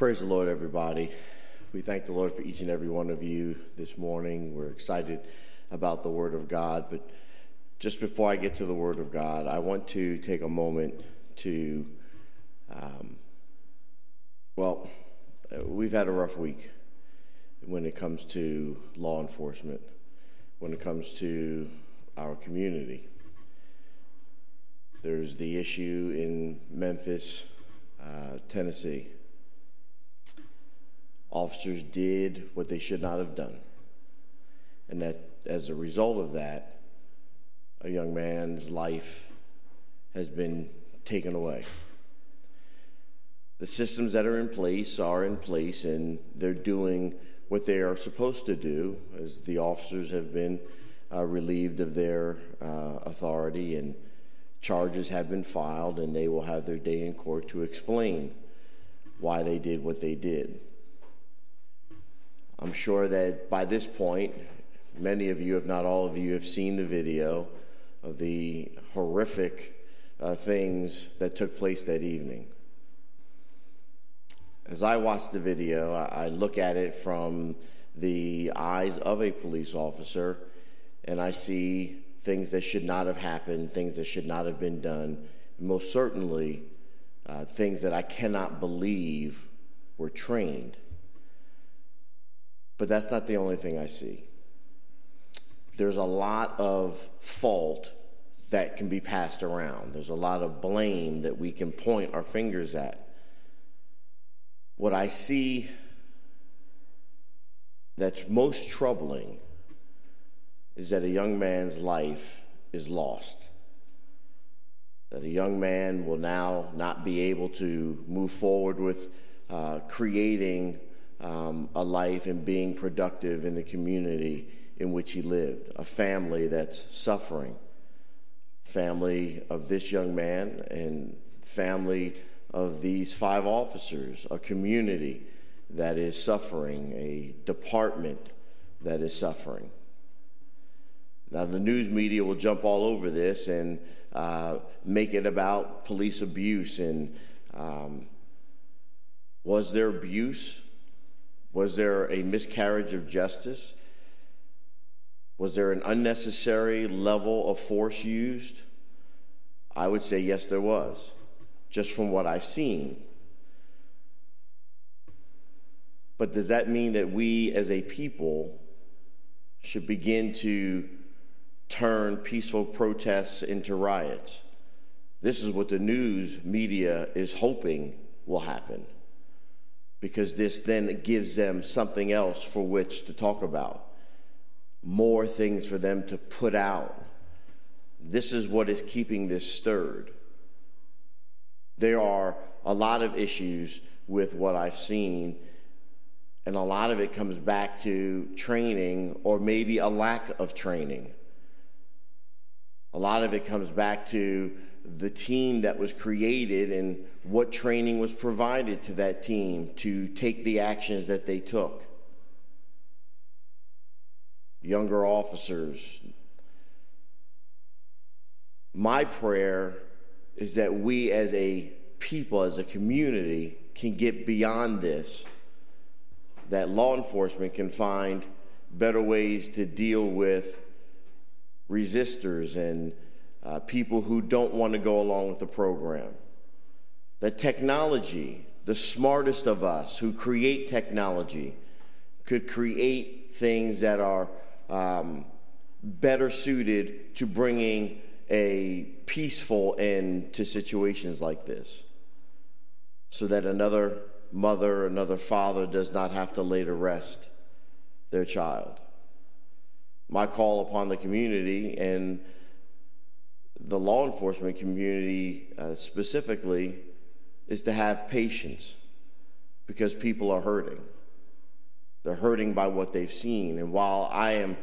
Praise the Lord, everybody. We thank the Lord for each and every one of you this morning. We're excited about the Word of God. But just before I get to the Word of God, I want to take a moment to, um, well, we've had a rough week when it comes to law enforcement, when it comes to our community. There's the issue in Memphis, uh, Tennessee officers did what they should not have done. And that as a result of that, a young man's life has been taken away. The systems that are in place are in place, and they're doing what they are supposed to do, as the officers have been uh, relieved of their uh, authority, and charges have been filed, and they will have their day in court to explain why they did what they did. I'm sure that by this point, many of you, if not all of you, have seen the video of the horrific uh, things that took place that evening. As I watch the video, I, look at it from the eyes of a police officer, and I see things that should not have happened, things that should not have been done, most certainly uh, things that I cannot believe were trained. But that's not the only thing I see. There's a lot of fault that can be passed around, there's a lot of blame that we can point our fingers at. What I see that's most troubling is that a young man's life is lost. That a young man will now not be able to move forward with uh, creating um, a life and being productive in the community in which he lived, a family that's suffering, family of this young man and family of these five officers, a community that is suffering, a department that is suffering. Now, the news media will jump all over this and uh, make it about police abuse. And um, was there abuse? Was there a miscarriage of justice? Was there an unnecessary level of force used? I would say yes, there was, just from what I've seen. But does that mean that we as a people should begin to turn peaceful protests into riots? This is what the news media is hoping will happen because this then gives them something else for which to talk about, more things for them to put out. This is what is keeping this stirred. There are a lot of issues with what I've seen, and a lot of it comes back to training or maybe a lack of training. A lot of it comes back to the team that was created and what training was provided to that team to take the actions that they took. Younger officers. My prayer is that we as a people, as a community, can get beyond this, that law enforcement can find better ways to deal with resistors and uh, people who don't want to go along with the program. That technology, the smartest of us who create technology, could create things that are um, better suited to bringing a peaceful end to situations like this so that another mother, another father does not have to lay to rest their child. My call upon the community and the law enforcement community uh, specifically is to have patience because people are hurting. They're hurting by what they've seen. And while I am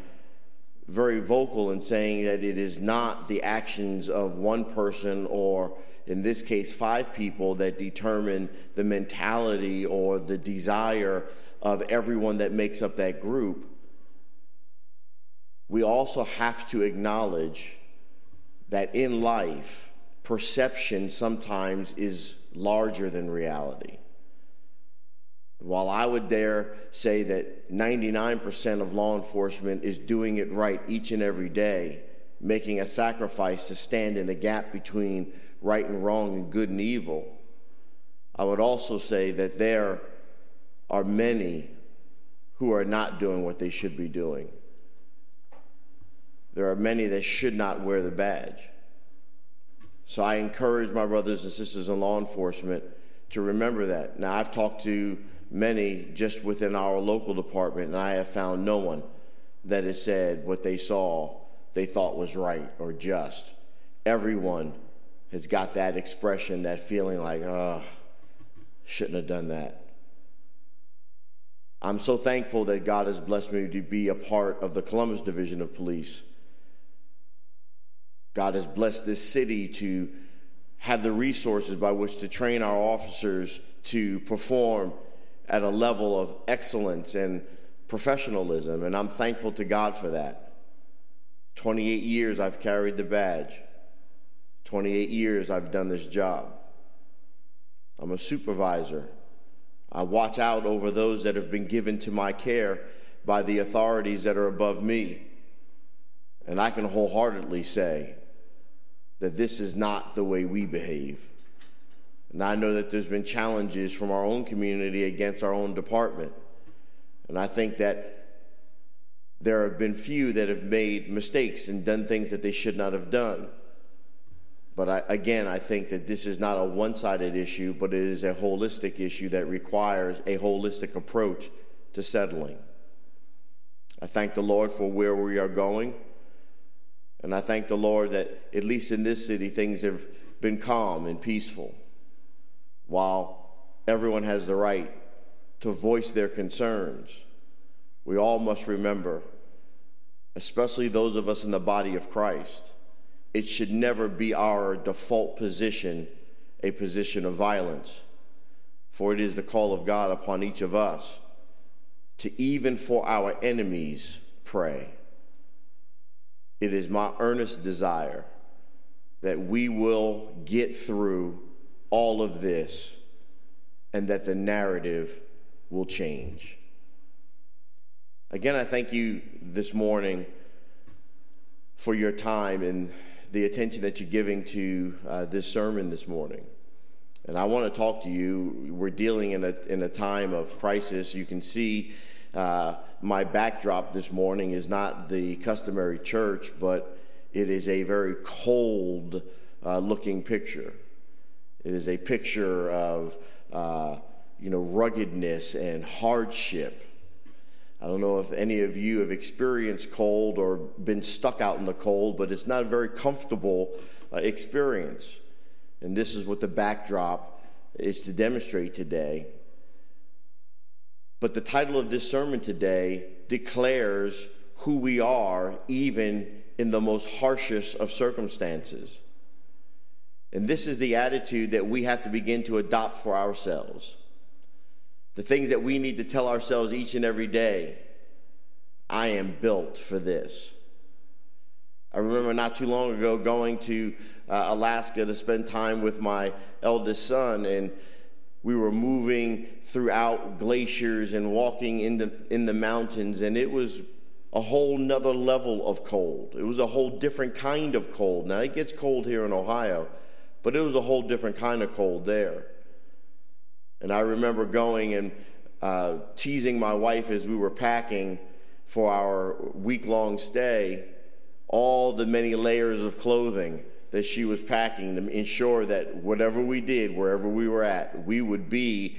very vocal in saying that it is not the actions of one person or, in this case, five people that determine the mentality or the desire of everyone that makes up that group, we also have to acknowledge that in life, perception sometimes is larger than reality. while I would dare say that 99% of law enforcement is doing it right each and every day, making a sacrifice to stand in the gap between right and wrong and good and evil, I would also say that there are many who are not doing what they should be doing. There are many that should not wear the badge. So I encourage my brothers and sisters in law enforcement to remember that. Now, I've talked to many just within our local department, and I have found no one that has said what they saw they thought was right or just. Everyone has got that expression, that feeling like, oh, shouldn't have done that. I'm so thankful that God has blessed me to be a part of the Columbus Division of Police. God has blessed this city to have the resources by which to train our officers to perform at a level of excellence and professionalism, and I'm thankful to God for that. 28 years I've carried the badge. 28 years I've done this job. I'm a supervisor. I watch out over those that have been given to my care by the authorities that are above me. And I can wholeheartedly say that this is not the way we behave. And I know that there's been challenges from our own community against our own department. And I think that there have been few that have made mistakes and done things that they should not have done. But I, again, I think that this is not a one sided issue, but it is a holistic issue that requires a holistic approach to settling. I thank the Lord for where we are going. And I thank the Lord that, at least in this city, things have been calm and peaceful while everyone has the right to voice their concerns, we all must remember, especially those of us in the body of Christ, it should never be our default position a position of violence, for it is the call of God upon each of us to even for our enemies pray. It is my earnest desire that we will get through all of this and that the narrative will change. Again, I thank you this morning for your time and the attention that you're giving to uh, this sermon this morning. And I want to talk to you. We're dealing in a, in a time of crisis. You can see uh, my backdrop this morning is not the customary church, but it is a very cold uh, looking picture. It is a picture of, uh, you know, ruggedness and hardship. I don't know if any of you have experienced cold or been stuck out in the cold, but it's not a very comfortable uh, experience. And this is what the backdrop is to demonstrate today. But the title of this sermon today declares who we are, even in the most harshest of circumstances. And this is the attitude that we have to begin to adopt for ourselves. The things that we need to tell ourselves each and every day I am built for this. I remember not too long ago going to uh, Alaska to spend time with my eldest son, and we were moving throughout glaciers and walking in the, in the mountains, and it was a whole nother level of cold. It was a whole different kind of cold. Now, it gets cold here in Ohio, but it was a whole different kind of cold there. And I remember going and uh, teasing my wife as we were packing for our week long stay all the many layers of clothing that she was packing to ensure that whatever we did, wherever we were at, we would be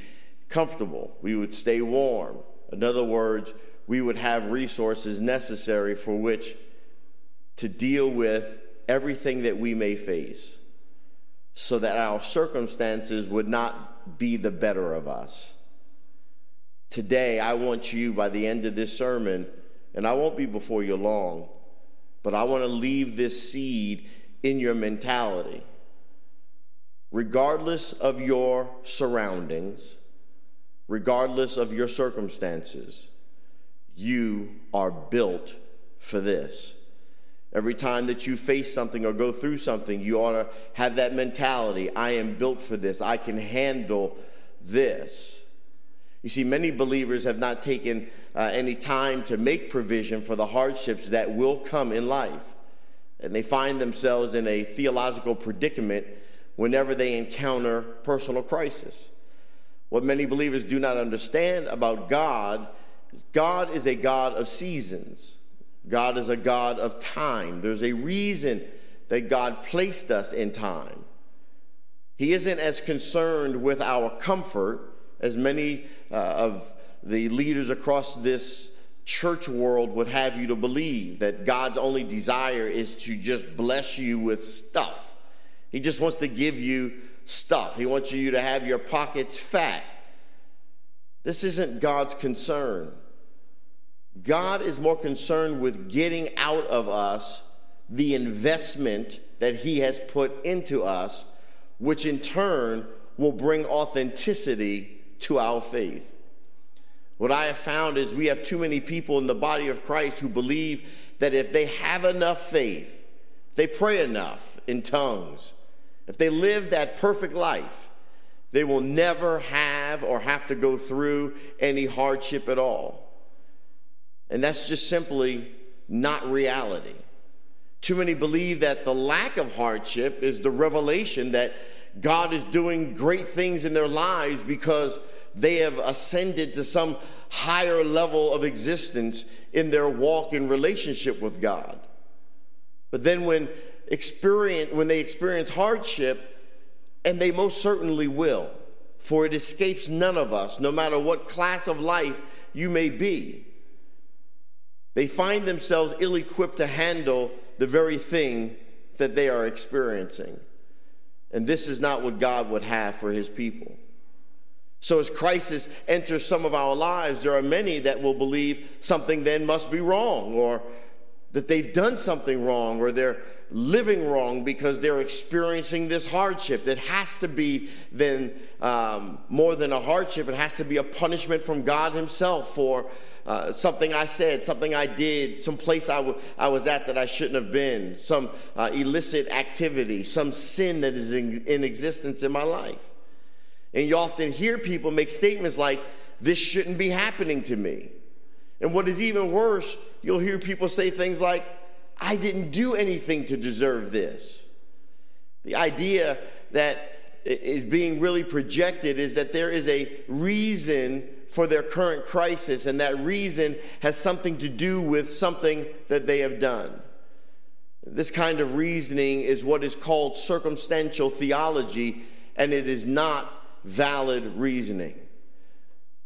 comfortable. We would stay warm. In other words, we would have resources necessary for which to deal with everything that we may face so that our circumstances would not be the better of us. Today, I want you, by the end of this sermon, and I won't be before you long, but I want to leave this seed in your mentality. Regardless of your surroundings, regardless of your circumstances, you are built for this. Every time that you face something or go through something, you ought to have that mentality I am built for this, I can handle this. You see, many believers have not taken uh, any time to make provision for the hardships that will come in life. And they find themselves in a theological predicament whenever they encounter personal crisis. What many believers do not understand about God is God is a God of seasons. God is a God of time. There's a reason that God placed us in time. He isn't as concerned with our comfort as many uh, of the leaders across this church world would have you to believe that God's only desire is to just bless you with stuff. He just wants to give you stuff. He wants you to have your pockets fat. This isn't God's concern. God is more concerned with getting out of us the investment that He has put into us, which in turn will bring authenticity to our faith. What I have found is we have too many people in the body of Christ who believe that if they have enough faith, if they pray enough in tongues, if they live that perfect life, they will never have or have to go through any hardship at all. And that's just simply not reality. Too many believe that the lack of hardship is the revelation that God is doing great things in their lives because they have ascended to some higher level of existence in their walk in relationship with God. But then when experience when they experience hardship, and they most certainly will, for it escapes none of us, no matter what class of life you may be. They find themselves ill equipped to handle the very thing that they are experiencing. And this is not what God would have for his people. So, as crisis enters some of our lives, there are many that will believe something then must be wrong, or that they've done something wrong, or they're living wrong because they're experiencing this hardship. That has to be then um, more than a hardship, it has to be a punishment from God Himself for uh, something I said, something I did, some place I, w- I was at that I shouldn't have been, some uh, illicit activity, some sin that is in, in existence in my life. And you often hear people make statements like, This shouldn't be happening to me. And what is even worse, you'll hear people say things like, I didn't do anything to deserve this. The idea that is being really projected is that there is a reason for their current crisis, and that reason has something to do with something that they have done. This kind of reasoning is what is called circumstantial theology, and it is not valid reasoning.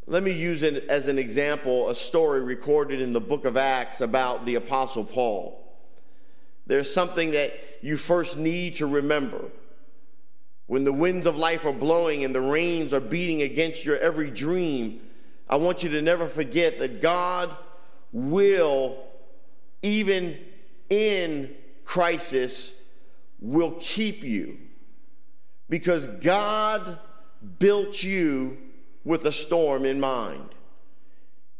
Let me use it as an example a story recorded in the book of Acts about the Apostle Paul. There's something that you first need to remember. When the winds of life are blowing and the rains are beating against your every dream, I want you to never forget that God will, even in crisis, will keep you. Because God built you with a storm in mind.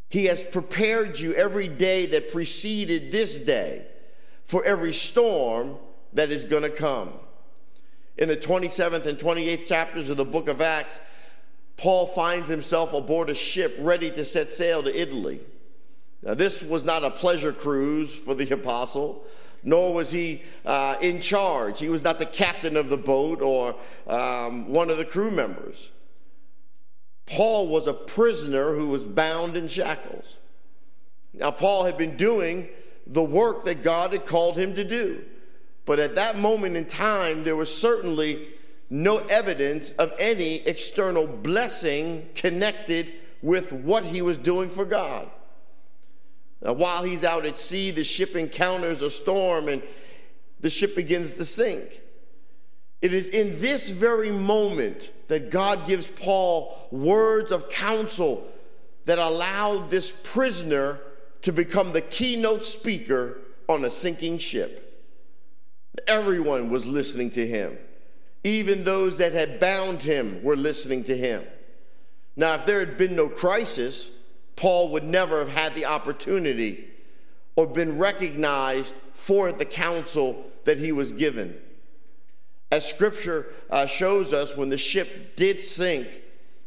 He has prepared you every day that preceded this day for every storm that is going to come. In the 27th and 28th chapters of the book of Acts, Paul finds himself aboard a ship ready to set sail to Italy. Now, this was not a pleasure cruise for the apostle, nor was he uh, in charge. He was not the captain of the boat or um, one of the crew members. Paul was a prisoner who was bound in shackles. Now, Paul had been doing the work that God had called him to do. But at that moment in time, there was certainly no evidence of any external blessing connected with what he was doing for God. While he's out at sea, the ship encounters a storm and the ship begins to sink. It is in this very moment that God gives Paul words of counsel that allowed this prisoner to become the keynote speaker on a sinking ship. Everyone was listening to him. Even those that had bound him were listening to him. Now, if there had been no crisis, Paul would never have had the opportunity or been recognized for the counsel that he was given. As scripture uh, shows us, when the ship did sink,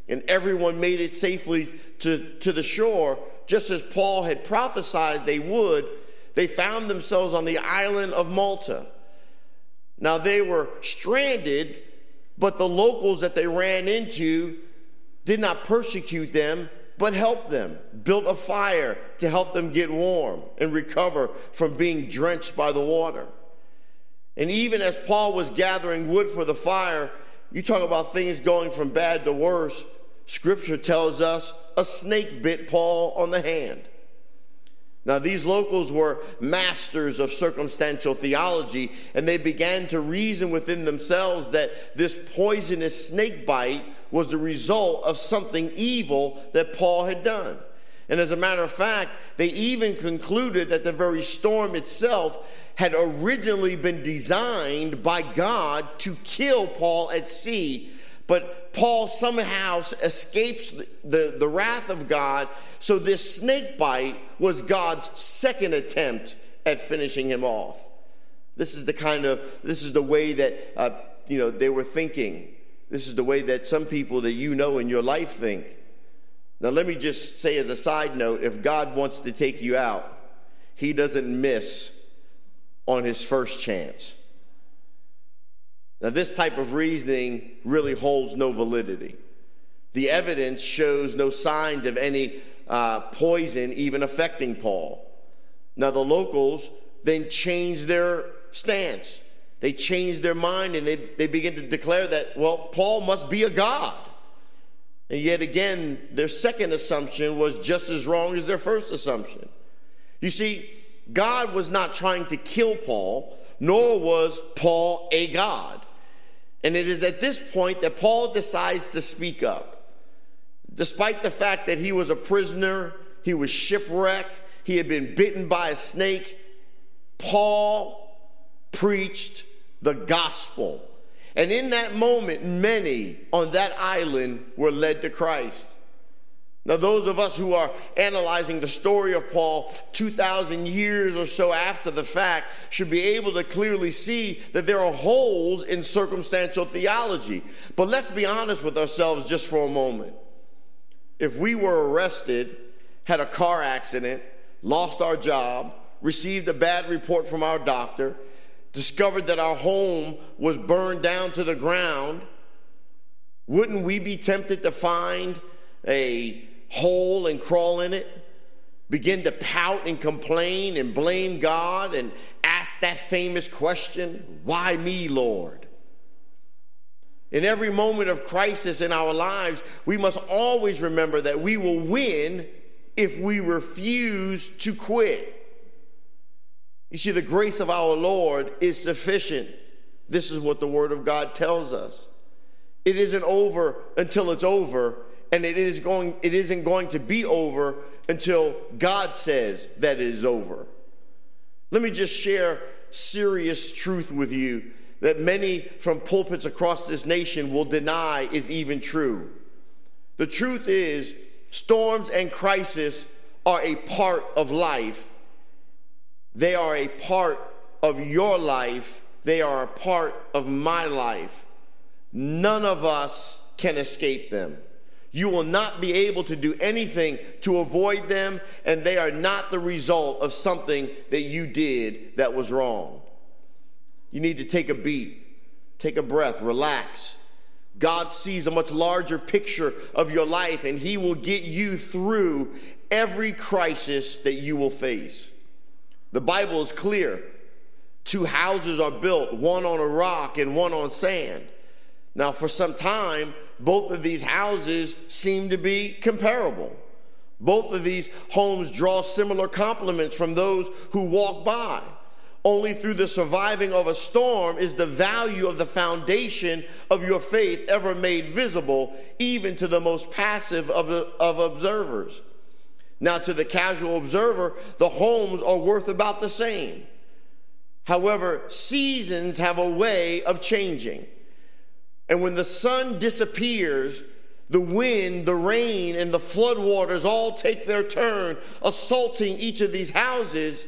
and everyone made it safely to, to the shore, just as Paul had prophesied they would, they found themselves on the island of Malta. Now they were stranded, but the locals that they ran into did not persecute them, but helped them, built a fire to help them get warm and recover from being drenched by the water. And even as Paul was gathering wood for the fire, you talk about things going from bad to worse. Scripture tells us a snake bit Paul on the hand. Now, these locals were masters of circumstantial theology, and they began to reason within themselves that this poisonous snake bite was the result of something evil that Paul had done. And as a matter of fact, they even concluded that the very storm itself had originally been designed by God to kill Paul at sea. But Paul somehow escapes the, the wrath of God. So this snake bite was God's second attempt at finishing him off. This is the kind of, this is the way that, uh, you know, they were thinking. This is the way that some people that you know in your life think. Now, let me just say as a side note if God wants to take you out, he doesn't miss on his first chance. Now, this type of reasoning really holds no validity. The evidence shows no signs of any uh, poison even affecting Paul. Now, the locals then change their stance. They change their mind and they, they begin to declare that, well, Paul must be a god. And yet again, their second assumption was just as wrong as their first assumption. You see, God was not trying to kill Paul, nor was Paul a God. And it is at this point that Paul decides to speak up. Despite the fact that he was a prisoner, he was shipwrecked, he had been bitten by a snake, Paul preached the gospel. And in that moment, many on that island were led to Christ. Now, those of us who are analyzing the story of Paul 2,000 years or so after the fact should be able to clearly see that there are holes in circumstantial theology. But let's be honest with ourselves just for a moment. If we were arrested, had a car accident, lost our job, received a bad report from our doctor, discovered that our home was burned down to the ground, wouldn't we be tempted to find a hole and crawl in it, begin to pout and complain and blame God and ask that famous question, Why me, Lord? In every moment of crisis in our lives, we must always remember that we will win if we refuse to quit. You see, the grace of our Lord is sufficient. This is what the Word of God tells us. It isn't over until it's over, and it is going it isn't going to be over until God says that it is over. Let me just share serious truth with you that many from pulpits across this nation will deny is even true. The truth is storms and crisis are a part of life. They are a part of your life. They are a part of my life. None of us can escape them. You will not be able to do anything to avoid them, and they are not the result of something that you did that was wrong. You need to take a beat, take a breath, relax. God sees a much larger picture of your life, and He will get you through every crisis that you will face. The Bible is clear. Two houses are built, one on a rock and one on sand. Now, for some time, both of these houses seem to be comparable. Both of these homes draw similar compliments from those who walk by. Only through the surviving of a storm is the value of the foundation of your faith ever made visible, even to the most passive of, of observers. Now, to the casual observer, the homes are worth about the same. However, seasons have a way of changing. And when the sun disappears, the wind, the rain, and the floodwaters all take their turn, assaulting each of these houses.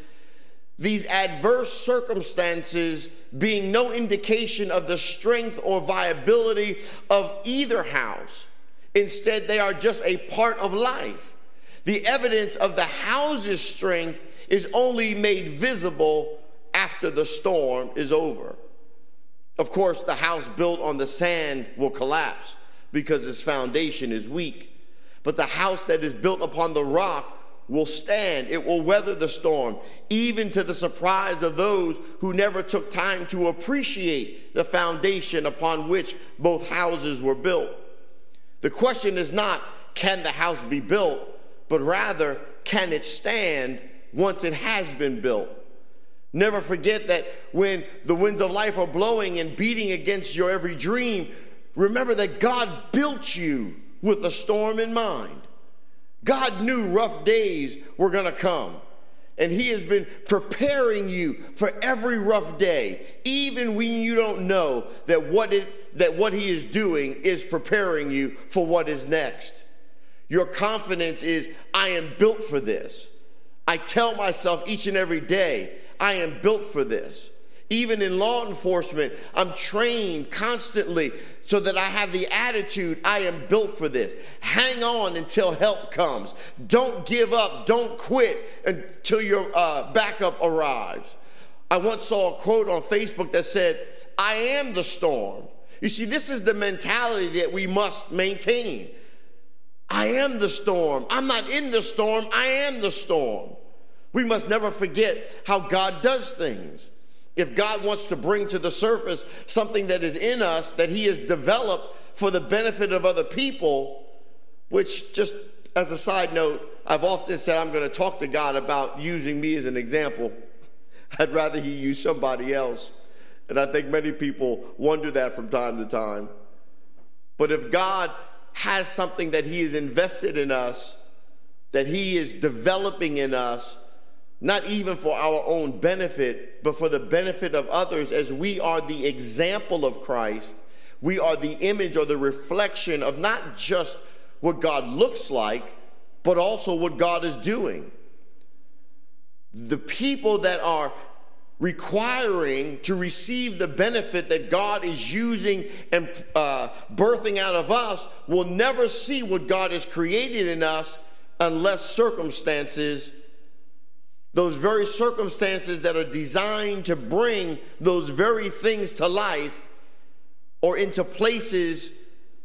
These adverse circumstances being no indication of the strength or viability of either house. Instead, they are just a part of life. The evidence of the house's strength is only made visible after the storm is over. Of course, the house built on the sand will collapse because its foundation is weak. But the house that is built upon the rock will stand. It will weather the storm, even to the surprise of those who never took time to appreciate the foundation upon which both houses were built. The question is not, can the house be built, but rather, can it stand once it has been built? Never forget that when the winds of life are blowing and beating against your every dream, remember that God built you with a storm in mind. God knew rough days were going to come. And He has been preparing you for every rough day, even when you don't know that what, it, that what He is doing is preparing you for what is next. Your confidence is, I am built for this. I tell myself each and every day, I am built for this. Even in law enforcement, I'm trained constantly so that I have the attitude I am built for this. Hang on until help comes. Don't give up. Don't quit until your uh, backup arrives. I once saw a quote on Facebook that said, I am the storm. You see, this is the mentality that we must maintain. I am the storm. I'm not in the storm, I am the storm. We must never forget how God does things. If God wants to bring to the surface something that is in us that He has developed for the benefit of other people, which, just as a side note, I've often said I'm going to talk to God about using me as an example. I'd rather He use somebody else. And I think many people wonder that from time to time. But if God has something that He has invested in us, that He is developing in us, not even for our own benefit, but for the benefit of others, as we are the example of Christ. We are the image or the reflection of not just what God looks like, but also what God is doing. The people that are requiring to receive the benefit that God is using and uh, birthing out of us will never see what God has created in us unless circumstances those very circumstances that are designed to bring those very things to life or into places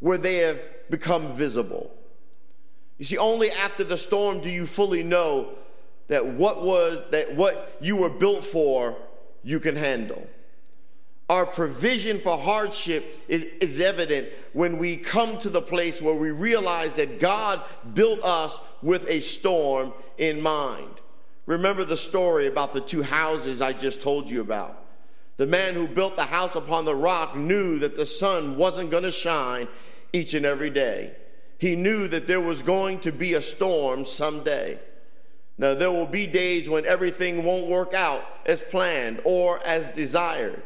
where they have become visible. You see, only after the storm do you fully know that what was that what you were built for you can handle. Our provision for hardship is, is evident when we come to the place where we realize that God built us with a storm in mind. Remember the story about the two houses I just told you about. The man who built the house upon the rock knew that the sun wasn't going to shine each and every day. He knew that there was going to be a storm someday. Now, there will be days when everything won't work out as planned or as desired.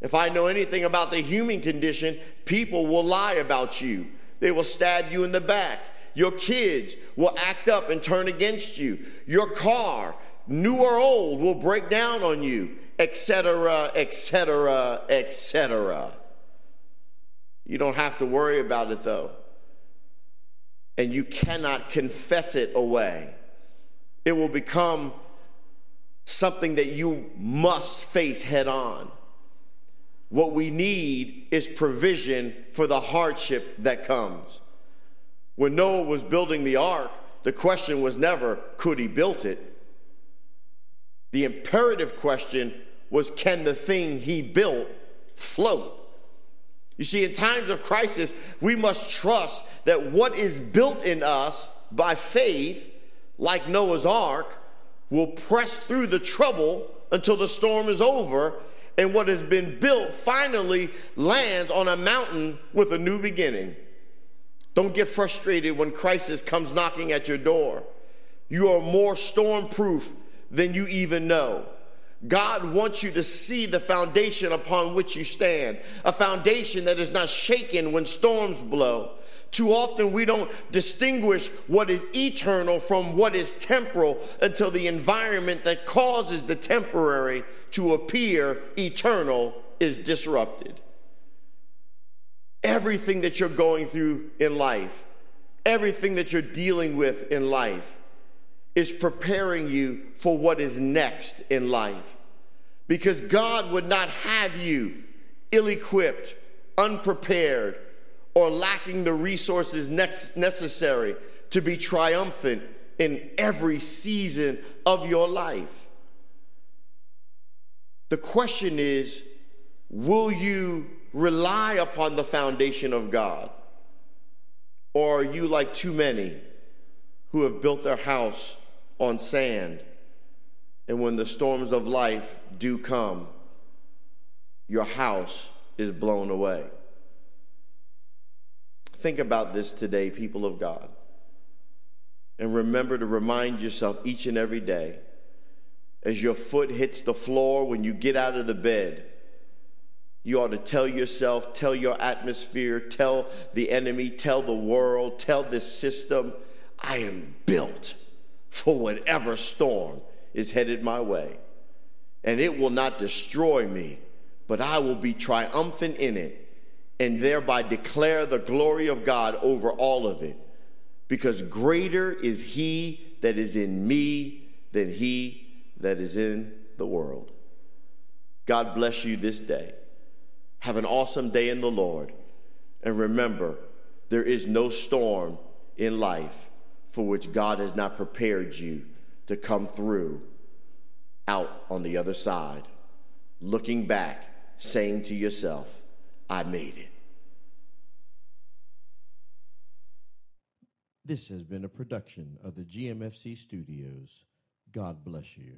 If I know anything about the human condition, people will lie about you. They will stab you in the back. Your kids will act up and turn against you. Your car, new or old, will break down on you, etc., etc., etc. You don't have to worry about it though. And you cannot confess it away. It will become something that you must face head on. What we need is provision for the hardship that comes. When Noah was building the ark, the question was never, could he build it? The imperative question was, can the thing he built float? You see, in times of crisis, we must trust that what is built in us by faith, like Noah's ark, will press through the trouble until the storm is over and what has been built finally lands on a mountain with a new beginning. Don't get frustrated when crisis comes knocking at your door. You are more storm proof than you even know. God wants you to see the foundation upon which you stand, a foundation that is not shaken when storms blow. Too often we don't distinguish what is eternal from what is temporal until the environment that causes the temporary to appear eternal is disrupted everything that you're going through in life everything that you're dealing with in life is preparing you for what is next in life. Because God would not have you ill equipped, unprepared, or lacking the resources necessary to be triumphant in every season of your life. The question is will you rely upon the foundation of God? Or are you like too many who have built their house on sand? And when the storms of life do come, your house is blown away. Think about this today, people of God. And remember to remind yourself each and every day as your foot hits the floor when you get out of the bed. You ought to tell yourself, tell your atmosphere, tell the enemy, tell the world, tell this system, I am built for whatever storm is headed my way. And it will not destroy me, but I will be triumphant in it and thereby declare the glory of God over all of it. Because greater is He that is in me than He that is in the world. God bless you this day. Have an awesome day in the Lord. And remember, there is no storm in life for which God has not prepared you to come through out on the other side, looking back, saying to yourself, I made it. This has been a production of the GMFC studios. God bless you.